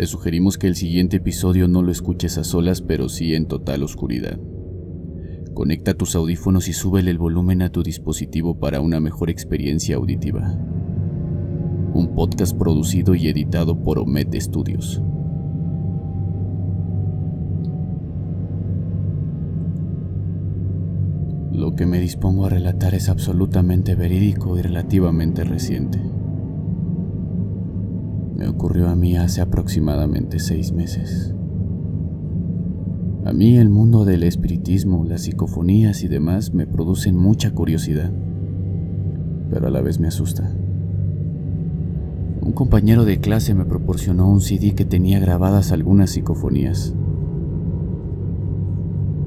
Te sugerimos que el siguiente episodio no lo escuches a solas, pero sí en total oscuridad. Conecta tus audífonos y súbele el volumen a tu dispositivo para una mejor experiencia auditiva. Un podcast producido y editado por Omet Studios. Lo que me dispongo a relatar es absolutamente verídico y relativamente reciente. Me ocurrió a mí hace aproximadamente seis meses. A mí el mundo del espiritismo, las psicofonías y demás me producen mucha curiosidad, pero a la vez me asusta. Un compañero de clase me proporcionó un CD que tenía grabadas algunas psicofonías.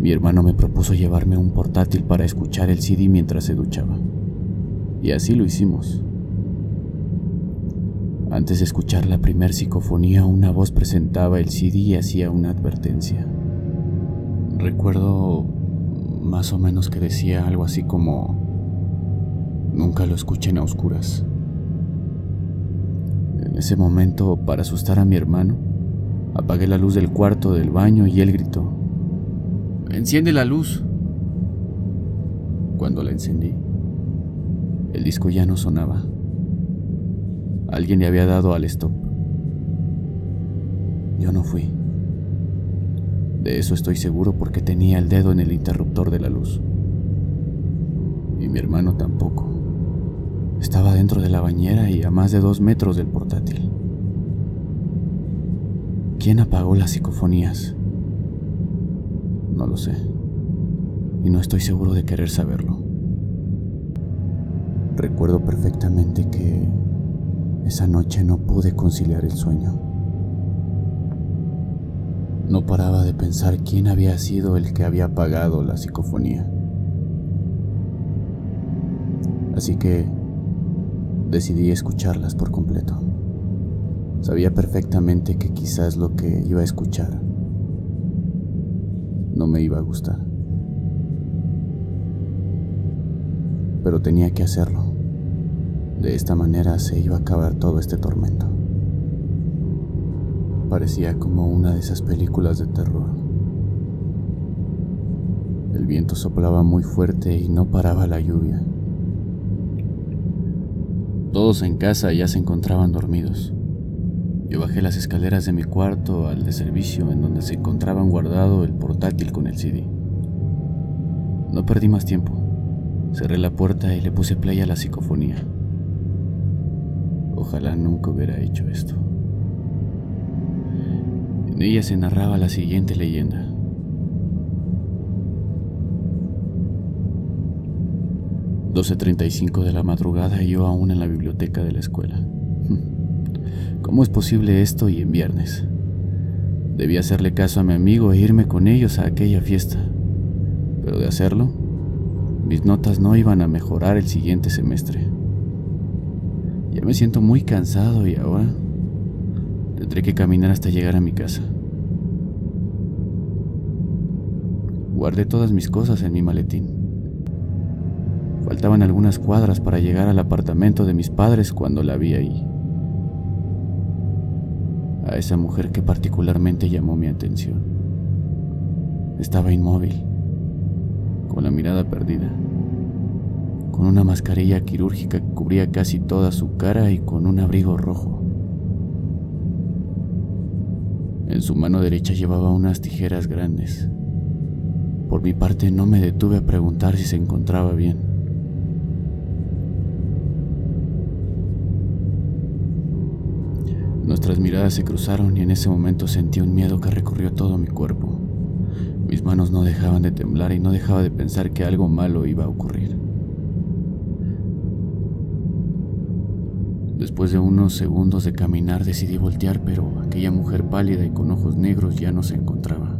Mi hermano me propuso llevarme un portátil para escuchar el CD mientras se duchaba. Y así lo hicimos. Antes de escuchar la primer psicofonía, una voz presentaba el CD y hacía una advertencia. Recuerdo más o menos que decía algo así como, nunca lo escuchen a oscuras. En ese momento, para asustar a mi hermano, apagué la luz del cuarto del baño y él gritó, Enciende la luz. Cuando la encendí, el disco ya no sonaba. Alguien le había dado al stop. Yo no fui. De eso estoy seguro porque tenía el dedo en el interruptor de la luz. Y mi hermano tampoco. Estaba dentro de la bañera y a más de dos metros del portátil. ¿Quién apagó las psicofonías? No lo sé. Y no estoy seguro de querer saberlo. Recuerdo perfectamente que esa noche no pude conciliar el sueño. No paraba de pensar quién había sido el que había apagado la psicofonía. Así que decidí escucharlas por completo. Sabía perfectamente que quizás lo que iba a escuchar no me iba a gustar. Pero tenía que hacerlo. De esta manera se iba a acabar todo este tormento. Parecía como una de esas películas de terror. El viento soplaba muy fuerte y no paraba la lluvia. Todos en casa ya se encontraban dormidos. Yo bajé las escaleras de mi cuarto al de servicio en donde se encontraban guardado el portátil con el CD. No perdí más tiempo. Cerré la puerta y le puse play a la psicofonía. Ojalá nunca hubiera hecho esto. En ella se narraba la siguiente leyenda. ...12.35 de la madrugada y yo aún en la biblioteca de la escuela. ¿Cómo es posible esto y en viernes? Debí hacerle caso a mi amigo e irme con ellos a aquella fiesta. Pero de hacerlo, mis notas no iban a mejorar el siguiente semestre. Ya me siento muy cansado y ahora tendré que caminar hasta llegar a mi casa. Guardé todas mis cosas en mi maletín. Faltaban algunas cuadras para llegar al apartamento de mis padres cuando la vi ahí a esa mujer que particularmente llamó mi atención. Estaba inmóvil, con la mirada perdida, con una mascarilla quirúrgica que cubría casi toda su cara y con un abrigo rojo. En su mano derecha llevaba unas tijeras grandes. Por mi parte no me detuve a preguntar si se encontraba bien. Nuestras miradas se cruzaron y en ese momento sentí un miedo que recorrió todo mi cuerpo. Mis manos no dejaban de temblar y no dejaba de pensar que algo malo iba a ocurrir. Después de unos segundos de caminar decidí voltear, pero aquella mujer pálida y con ojos negros ya no se encontraba.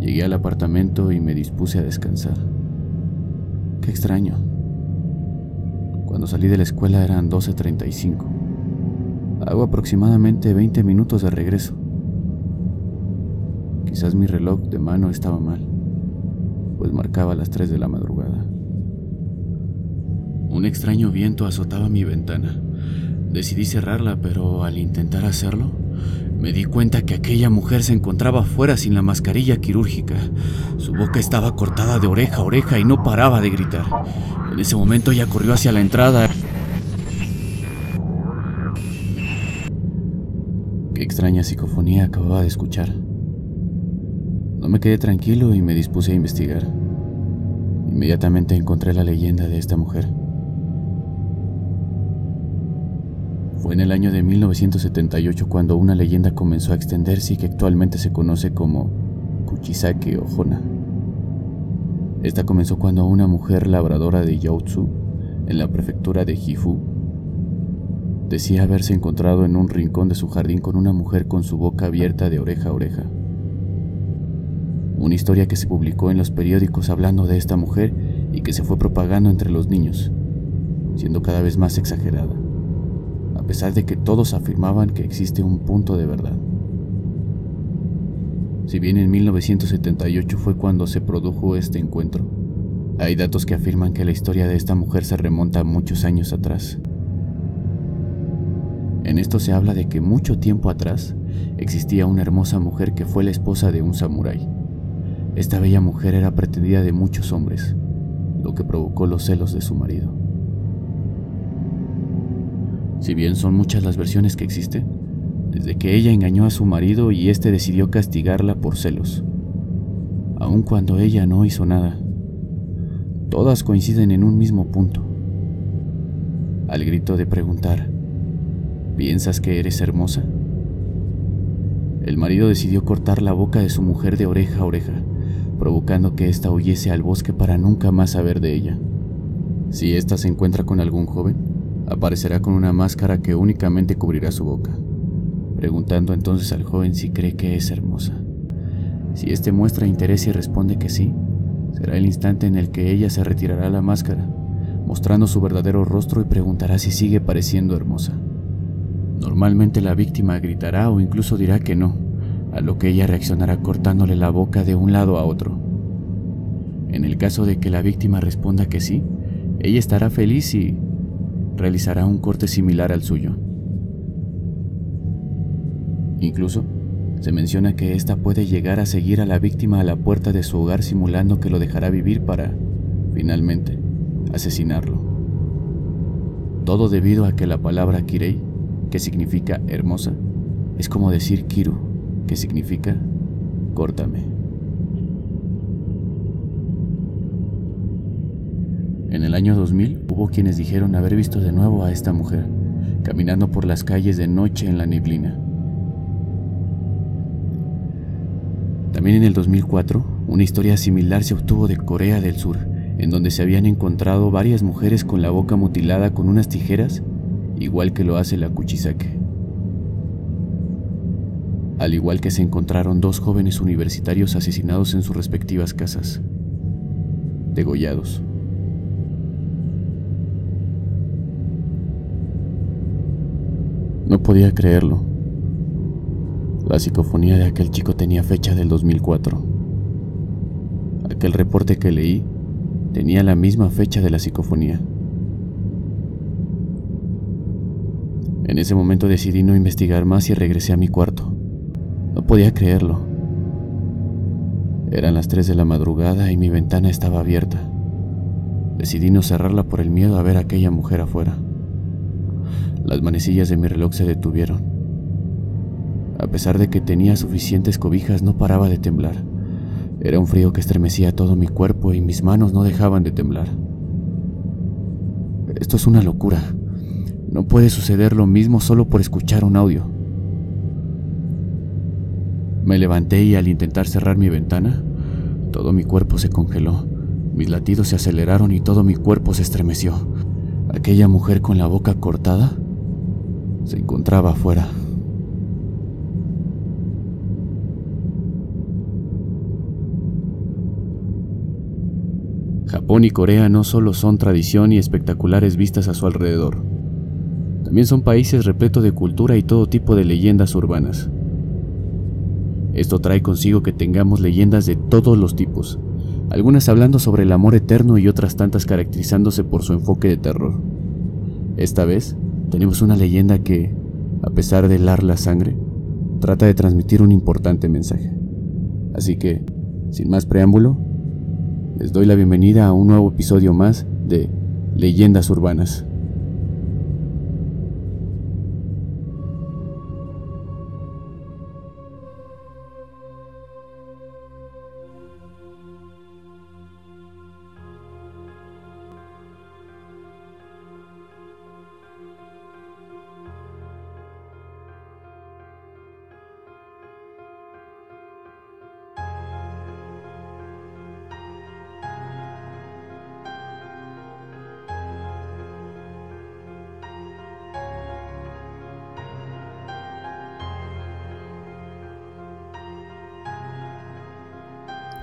Llegué al apartamento y me dispuse a descansar. Qué extraño. Cuando salí de la escuela eran 12.35. Hago aproximadamente 20 minutos de regreso. Quizás mi reloj de mano estaba mal, pues marcaba las 3 de la madrugada. Un extraño viento azotaba mi ventana. Decidí cerrarla, pero al intentar hacerlo, me di cuenta que aquella mujer se encontraba fuera sin la mascarilla quirúrgica. Su boca estaba cortada de oreja a oreja y no paraba de gritar. En ese momento ella corrió hacia la entrada. Qué extraña psicofonía acababa de escuchar. No me quedé tranquilo y me dispuse a investigar. Inmediatamente encontré la leyenda de esta mujer. Fue en el año de 1978 cuando una leyenda comenzó a extenderse y que actualmente se conoce como Kuchisake o Hona. Esta comenzó cuando una mujer labradora de Yautsu, en la prefectura de Gifu, decía haberse encontrado en un rincón de su jardín con una mujer con su boca abierta de oreja a oreja. Una historia que se publicó en los periódicos hablando de esta mujer y que se fue propagando entre los niños, siendo cada vez más exagerada pesar de que todos afirmaban que existe un punto de verdad. Si bien en 1978 fue cuando se produjo este encuentro, hay datos que afirman que la historia de esta mujer se remonta muchos años atrás. En esto se habla de que mucho tiempo atrás existía una hermosa mujer que fue la esposa de un samurái. Esta bella mujer era pretendida de muchos hombres, lo que provocó los celos de su marido. Si bien son muchas las versiones que existen, desde que ella engañó a su marido y éste decidió castigarla por celos, aun cuando ella no hizo nada, todas coinciden en un mismo punto. Al grito de preguntar, ¿piensas que eres hermosa? El marido decidió cortar la boca de su mujer de oreja a oreja, provocando que ésta huyese al bosque para nunca más saber de ella. Si ésta se encuentra con algún joven, aparecerá con una máscara que únicamente cubrirá su boca, preguntando entonces al joven si cree que es hermosa. Si éste muestra interés y responde que sí, será el instante en el que ella se retirará la máscara, mostrando su verdadero rostro y preguntará si sigue pareciendo hermosa. Normalmente la víctima gritará o incluso dirá que no, a lo que ella reaccionará cortándole la boca de un lado a otro. En el caso de que la víctima responda que sí, ella estará feliz y realizará un corte similar al suyo. Incluso, se menciona que ésta puede llegar a seguir a la víctima a la puerta de su hogar simulando que lo dejará vivir para, finalmente, asesinarlo. Todo debido a que la palabra Kirei, que significa hermosa, es como decir Kiru, que significa córtame. En el año 2000 hubo quienes dijeron haber visto de nuevo a esta mujer, caminando por las calles de noche en la neblina. También en el 2004, una historia similar se obtuvo de Corea del Sur, en donde se habían encontrado varias mujeres con la boca mutilada con unas tijeras, igual que lo hace la Kuchisake. Al igual que se encontraron dos jóvenes universitarios asesinados en sus respectivas casas, degollados. No podía creerlo. La psicofonía de aquel chico tenía fecha del 2004. Aquel reporte que leí tenía la misma fecha de la psicofonía. En ese momento decidí no investigar más y regresé a mi cuarto. No podía creerlo. Eran las 3 de la madrugada y mi ventana estaba abierta. Decidí no cerrarla por el miedo a ver a aquella mujer afuera. Las manecillas de mi reloj se detuvieron. A pesar de que tenía suficientes cobijas, no paraba de temblar. Era un frío que estremecía todo mi cuerpo y mis manos no dejaban de temblar. Esto es una locura. No puede suceder lo mismo solo por escuchar un audio. Me levanté y al intentar cerrar mi ventana, todo mi cuerpo se congeló. Mis latidos se aceleraron y todo mi cuerpo se estremeció. Aquella mujer con la boca cortada se encontraba afuera. Japón y Corea no solo son tradición y espectaculares vistas a su alrededor, también son países repletos de cultura y todo tipo de leyendas urbanas. Esto trae consigo que tengamos leyendas de todos los tipos, algunas hablando sobre el amor eterno y otras tantas caracterizándose por su enfoque de terror. Esta vez tenemos una leyenda que, a pesar de helar la sangre, trata de transmitir un importante mensaje. Así que, sin más preámbulo, les doy la bienvenida a un nuevo episodio más de Leyendas Urbanas.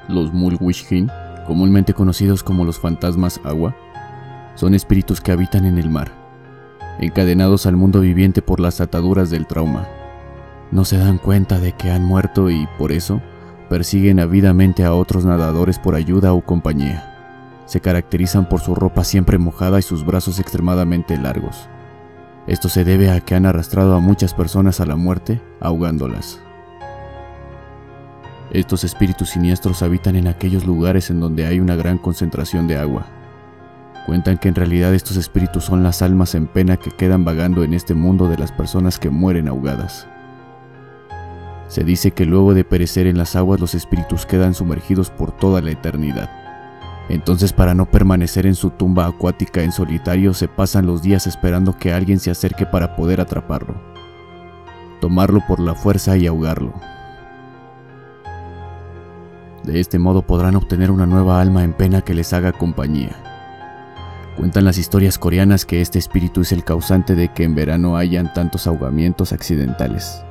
Los Mulwishkin, comúnmente conocidos como los fantasmas agua, son espíritus que habitan en el mar, encadenados al mundo viviente por las ataduras del trauma. No se dan cuenta de que han muerto y, por eso, persiguen avidamente a otros nadadores por ayuda o compañía. Se caracterizan por su ropa siempre mojada y sus brazos extremadamente largos. Esto se debe a que han arrastrado a muchas personas a la muerte ahogándolas. Estos espíritus siniestros habitan en aquellos lugares en donde hay una gran concentración de agua. Cuentan que en realidad estos espíritus son las almas en pena que quedan vagando en este mundo de las personas que mueren ahogadas. Se dice que luego de perecer en las aguas los espíritus quedan sumergidos por toda la eternidad. Entonces para no permanecer en su tumba acuática en solitario se pasan los días esperando que alguien se acerque para poder atraparlo, tomarlo por la fuerza y ahogarlo. De este modo podrán obtener una nueva alma en pena que les haga compañía. Cuentan las historias coreanas que este espíritu es el causante de que en verano hayan tantos ahogamientos accidentales,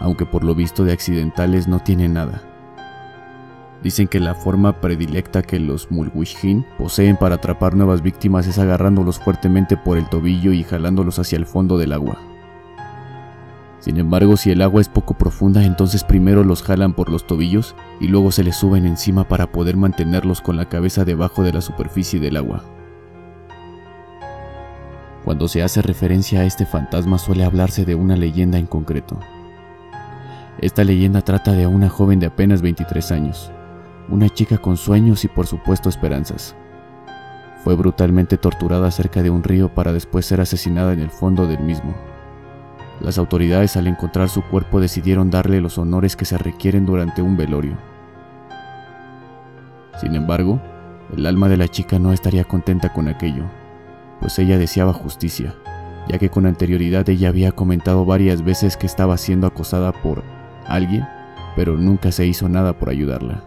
aunque por lo visto de accidentales no tiene nada. Dicen que la forma predilecta que los Mulwishkin poseen para atrapar nuevas víctimas es agarrándolos fuertemente por el tobillo y jalándolos hacia el fondo del agua. Sin embargo, si el agua es poco profunda, entonces primero los jalan por los tobillos y luego se les suben encima para poder mantenerlos con la cabeza debajo de la superficie del agua. Cuando se hace referencia a este fantasma suele hablarse de una leyenda en concreto. Esta leyenda trata de una joven de apenas 23 años, una chica con sueños y por supuesto esperanzas. Fue brutalmente torturada cerca de un río para después ser asesinada en el fondo del mismo. Las autoridades al encontrar su cuerpo decidieron darle los honores que se requieren durante un velorio. Sin embargo, el alma de la chica no estaría contenta con aquello, pues ella deseaba justicia, ya que con anterioridad ella había comentado varias veces que estaba siendo acosada por alguien, pero nunca se hizo nada por ayudarla.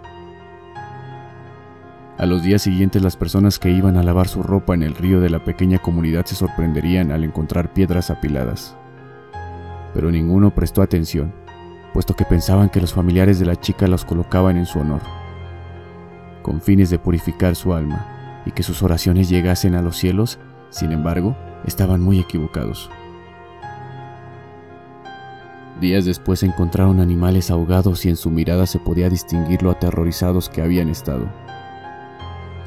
A los días siguientes las personas que iban a lavar su ropa en el río de la pequeña comunidad se sorprenderían al encontrar piedras apiladas pero ninguno prestó atención, puesto que pensaban que los familiares de la chica los colocaban en su honor, con fines de purificar su alma y que sus oraciones llegasen a los cielos, sin embargo, estaban muy equivocados. Días después encontraron animales ahogados y en su mirada se podía distinguir lo aterrorizados que habían estado.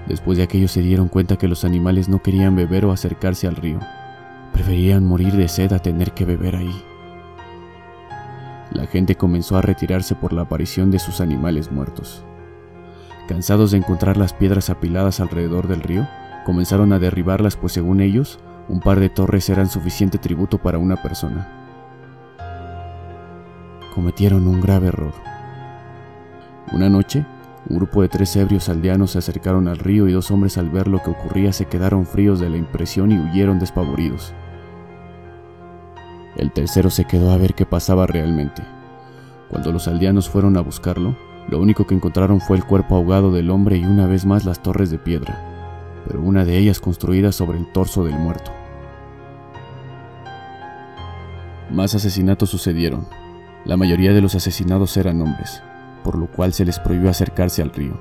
Después de aquello se dieron cuenta que los animales no querían beber o acercarse al río. Preferían morir de sed a tener que beber ahí. La gente comenzó a retirarse por la aparición de sus animales muertos. Cansados de encontrar las piedras apiladas alrededor del río, comenzaron a derribarlas pues según ellos, un par de torres eran suficiente tributo para una persona. Cometieron un grave error. Una noche, un grupo de tres ebrios aldeanos se acercaron al río y dos hombres al ver lo que ocurría se quedaron fríos de la impresión y huyeron despavoridos. El tercero se quedó a ver qué pasaba realmente. Cuando los aldeanos fueron a buscarlo, lo único que encontraron fue el cuerpo ahogado del hombre y una vez más las torres de piedra, pero una de ellas construida sobre el torso del muerto. Más asesinatos sucedieron. La mayoría de los asesinados eran hombres, por lo cual se les prohibió acercarse al río.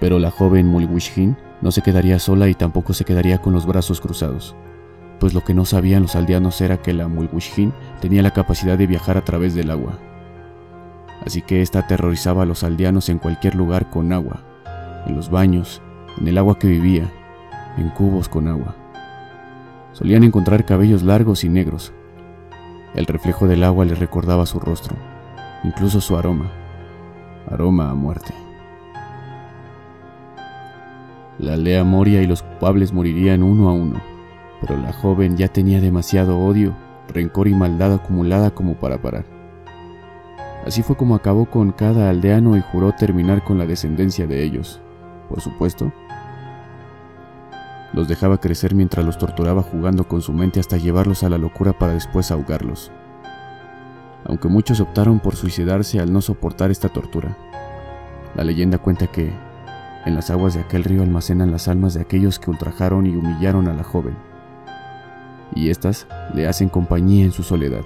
Pero la joven Mulwishkin no se quedaría sola y tampoco se quedaría con los brazos cruzados pues lo que no sabían los aldeanos era que la Mulwishkin tenía la capacidad de viajar a través del agua. Así que ésta aterrorizaba a los aldeanos en cualquier lugar con agua, en los baños, en el agua que vivía, en cubos con agua. Solían encontrar cabellos largos y negros. El reflejo del agua les recordaba su rostro, incluso su aroma. Aroma a muerte. La aldea moria y los culpables morirían uno a uno, pero la joven ya tenía demasiado odio, rencor y maldad acumulada como para parar. Así fue como acabó con cada aldeano y juró terminar con la descendencia de ellos. Por supuesto, los dejaba crecer mientras los torturaba jugando con su mente hasta llevarlos a la locura para después ahogarlos. Aunque muchos optaron por suicidarse al no soportar esta tortura. La leyenda cuenta que en las aguas de aquel río almacenan las almas de aquellos que ultrajaron y humillaron a la joven. Y éstas le hacen compañía en su soledad.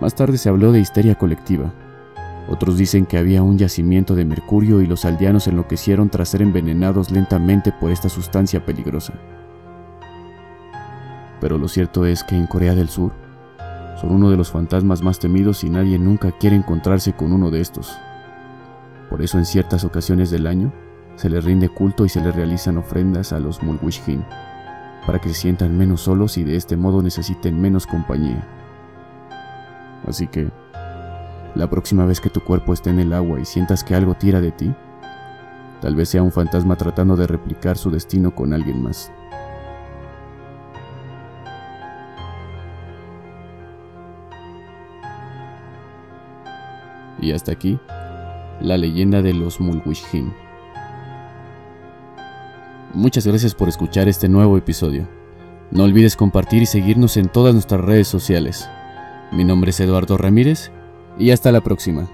Más tarde se habló de histeria colectiva, otros dicen que había un yacimiento de mercurio y los aldeanos enloquecieron tras ser envenenados lentamente por esta sustancia peligrosa. Pero lo cierto es que en Corea del Sur son uno de los fantasmas más temidos y nadie nunca quiere encontrarse con uno de estos. Por eso en ciertas ocasiones del año se les rinde culto y se les realizan ofrendas a los Mulwishkin, para que se sientan menos solos y de este modo necesiten menos compañía. Así que, la próxima vez que tu cuerpo esté en el agua y sientas que algo tira de ti, tal vez sea un fantasma tratando de replicar su destino con alguien más. Y hasta aquí, la leyenda de los Mulwishhin. Muchas gracias por escuchar este nuevo episodio. No olvides compartir y seguirnos en todas nuestras redes sociales. Mi nombre es Eduardo Ramírez y hasta la próxima.